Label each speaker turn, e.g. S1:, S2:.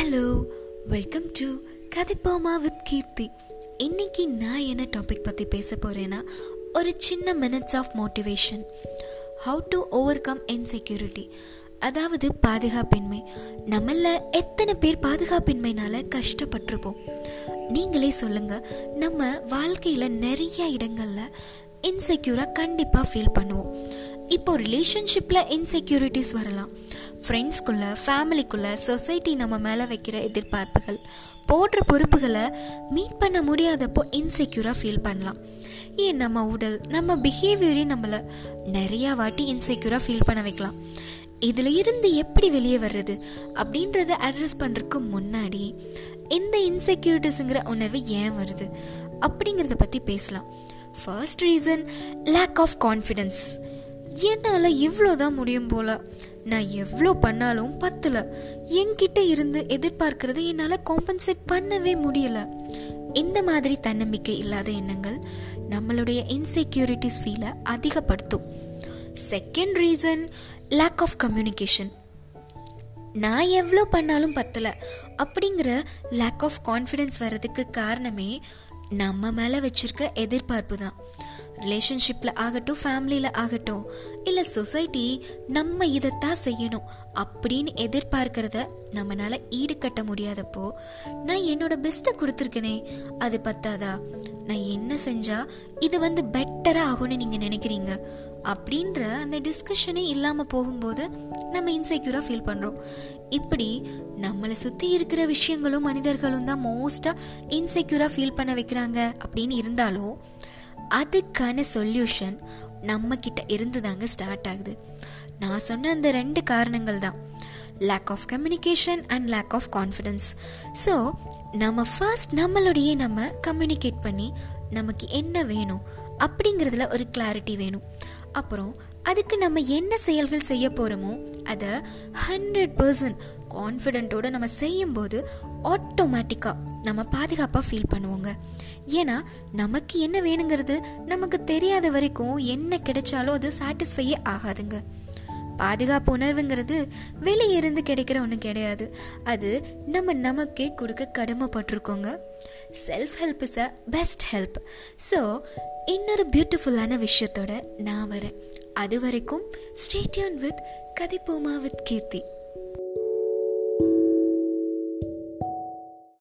S1: Hello welcome to கதைப்போமா with Keerthi. இன்னைக்கு நான் என்ன டாபிக் பற்றி பேச போகிறேன்னா ஒரு சின்ன minutes of motivation how to overcome insecurity அதாவது பாதுகாப்பின்மை. நம்மள எத்தனை பேர் பாதுகாப்பின்மைனால கஷ்டப்பட்டிருப்போம். நீங்களே சொல்லுங்கள் நம்ம வாழ்க்கையில் நிறைய இடங்களில் இன்செக்யூராக கண்டிப்பாக ஃபீல் பண்ணுவோம். இப்போ ரிலேஷன்ஷிப்பில் இன்செக்யூரிட்டிஸ் வரலாம். ஃப்ரெண்ட்ஸ்குள்ளே ஃபேமிலிக்குள்ளே சொசைட்டி நம்ம மேலே வைக்கிற எதிர்பார்ப்புகள். போடுற பொறுப்புகளை மீட் பண்ண முடியாதப்போ இன்செக்யூராக ஃபீல் பண்ணலாம். ஏன் நம்ம உடல் நம்ம பிஹேவியரே நம்மளை நிறையா வாட்டி இன்செக்யூராக ஃபீல் பண்ண வைக்கலாம். இதில் இருந்து எப்படி வெளியே வர்றது அப்படின்றத அட்ரஸ் பண்ணுறதுக்கு முன்னாடி இந்த இன்செக்யூரிட்டிஸுங்கிற உணர்வு ஏன் வருது அப்படிங்கிறத பற்றி பேசலாம். First reason lack of confidence என்னால் இவ்வளோ தான் முடியும் போல. நான் எவ்வளோ பண்ணாலும் பத்தல. என்கிட்ட இருந்து எதிர்பார்க்கறது என்னால் காம்பன்சேட் பண்ணவே முடியல. இந்த மாதிரி தன்னம்பிக்கை இல்லாத எண்ணங்கள் நம்மளுடைய இன்செக்யூரிட்டிஸ் ஃபீலை அதிகப்படுத்தும். Second reason lack of communication நான் எவ்வளோ பண்ணாலும் பத்தலை. அப்படிங்கிற லேக் ஆஃப் கான்ஃபிடென்ஸ் வர்றதுக்கு காரணமே நம்ம மேலே வச்சிருக்க எதிர்பார்ப்பு தான். ரிலேஷன்ஷிப்பில் ஆகட்டும் ஃபேமிலியில் ஆகட்டும் இல்லை சொசைட்டி நம்ம இதைத்தான் செய்யணும் அப்படின்னு எதிர்பார்க்கிறத நம்மளால் ஈடுகட்ட முடியாதப்போ நான் என்னோட பெஸ்ட்டை கொடுத்துருக்கேனே அது பத்தாதா? நான் என்ன செஞ்சால் இது வந்து பெட்டராக ஆகும்னு நீங்கள் நினைக்கிறீங்க? அப்படின்ற அந்த டிஸ்கஷனே இல்லாமல் போகும்போது நம்ம இன்செக்யூராக ஃபீல் பண்ணுறோம் இப்படி நம்மளை சுற்றி இருக்கிற விஷயங்களும் மனிதர்களும் தான் மோஸ்ட்டாக இன்செக்யூராக ஃபீல் பண்ண வைக்கிறாங்க அப்படின்னு இருந்தாலும் அதுக்கான சொல்யூஷன் நம்ம கிட்ட இருந்து தாங்க ஸ்டார்ட் ஆகுது. நான் சொன்ன அந்த ரெண்டு காரணங்கள் தான் lack of communication and lack of confidence so நம்ம ஃபர்ஸ்ட் நம்மளுடைய நம்ம கம்யூனிகேட் பண்ணி நமக்கு என்ன வேணும் அப்படிங்கிறதுல ஒரு கிளாரிட்டி வேணும். அப்புறம் அதுக்கு நம்ம என்ன செயல்கள் செய்ய போகிறோமோ அதை ஹண்ட்ரட் பர்சன்ட் கான்ஃபிடென்ட்டோடு நம்ம செய்யும்போது ஆட்டோமேட்டிக்காக நம்ம பாதுகாப்பாக ஃபீல் பண்ணுவோங்க. ஏன்னா நமக்கு என்ன வேணுங்கிறது நமக்கு தெரியாத வரைக்கும் என்ன கிடைச்சாலும் அது சாட்டிஸ்ஃபையே ஆகாதுங்க. பாதுகாப்பு உணர்வுங்கிறது வெளியே இருந்து கிடைக்கிற ஒன்று கிடையாது. அது நம்ம நமக்கே கொடுக்க கடமைப்பட்டிருக்கோங்க. Self help is a best help so இன்னொரு பியூட்டிஃபுல்லான விஷயத்தோட நான் வரேன். அது வரைக்கும் ஸ்டேட்யூன் வித் கதிப்போமா வித் கீர்த்தி.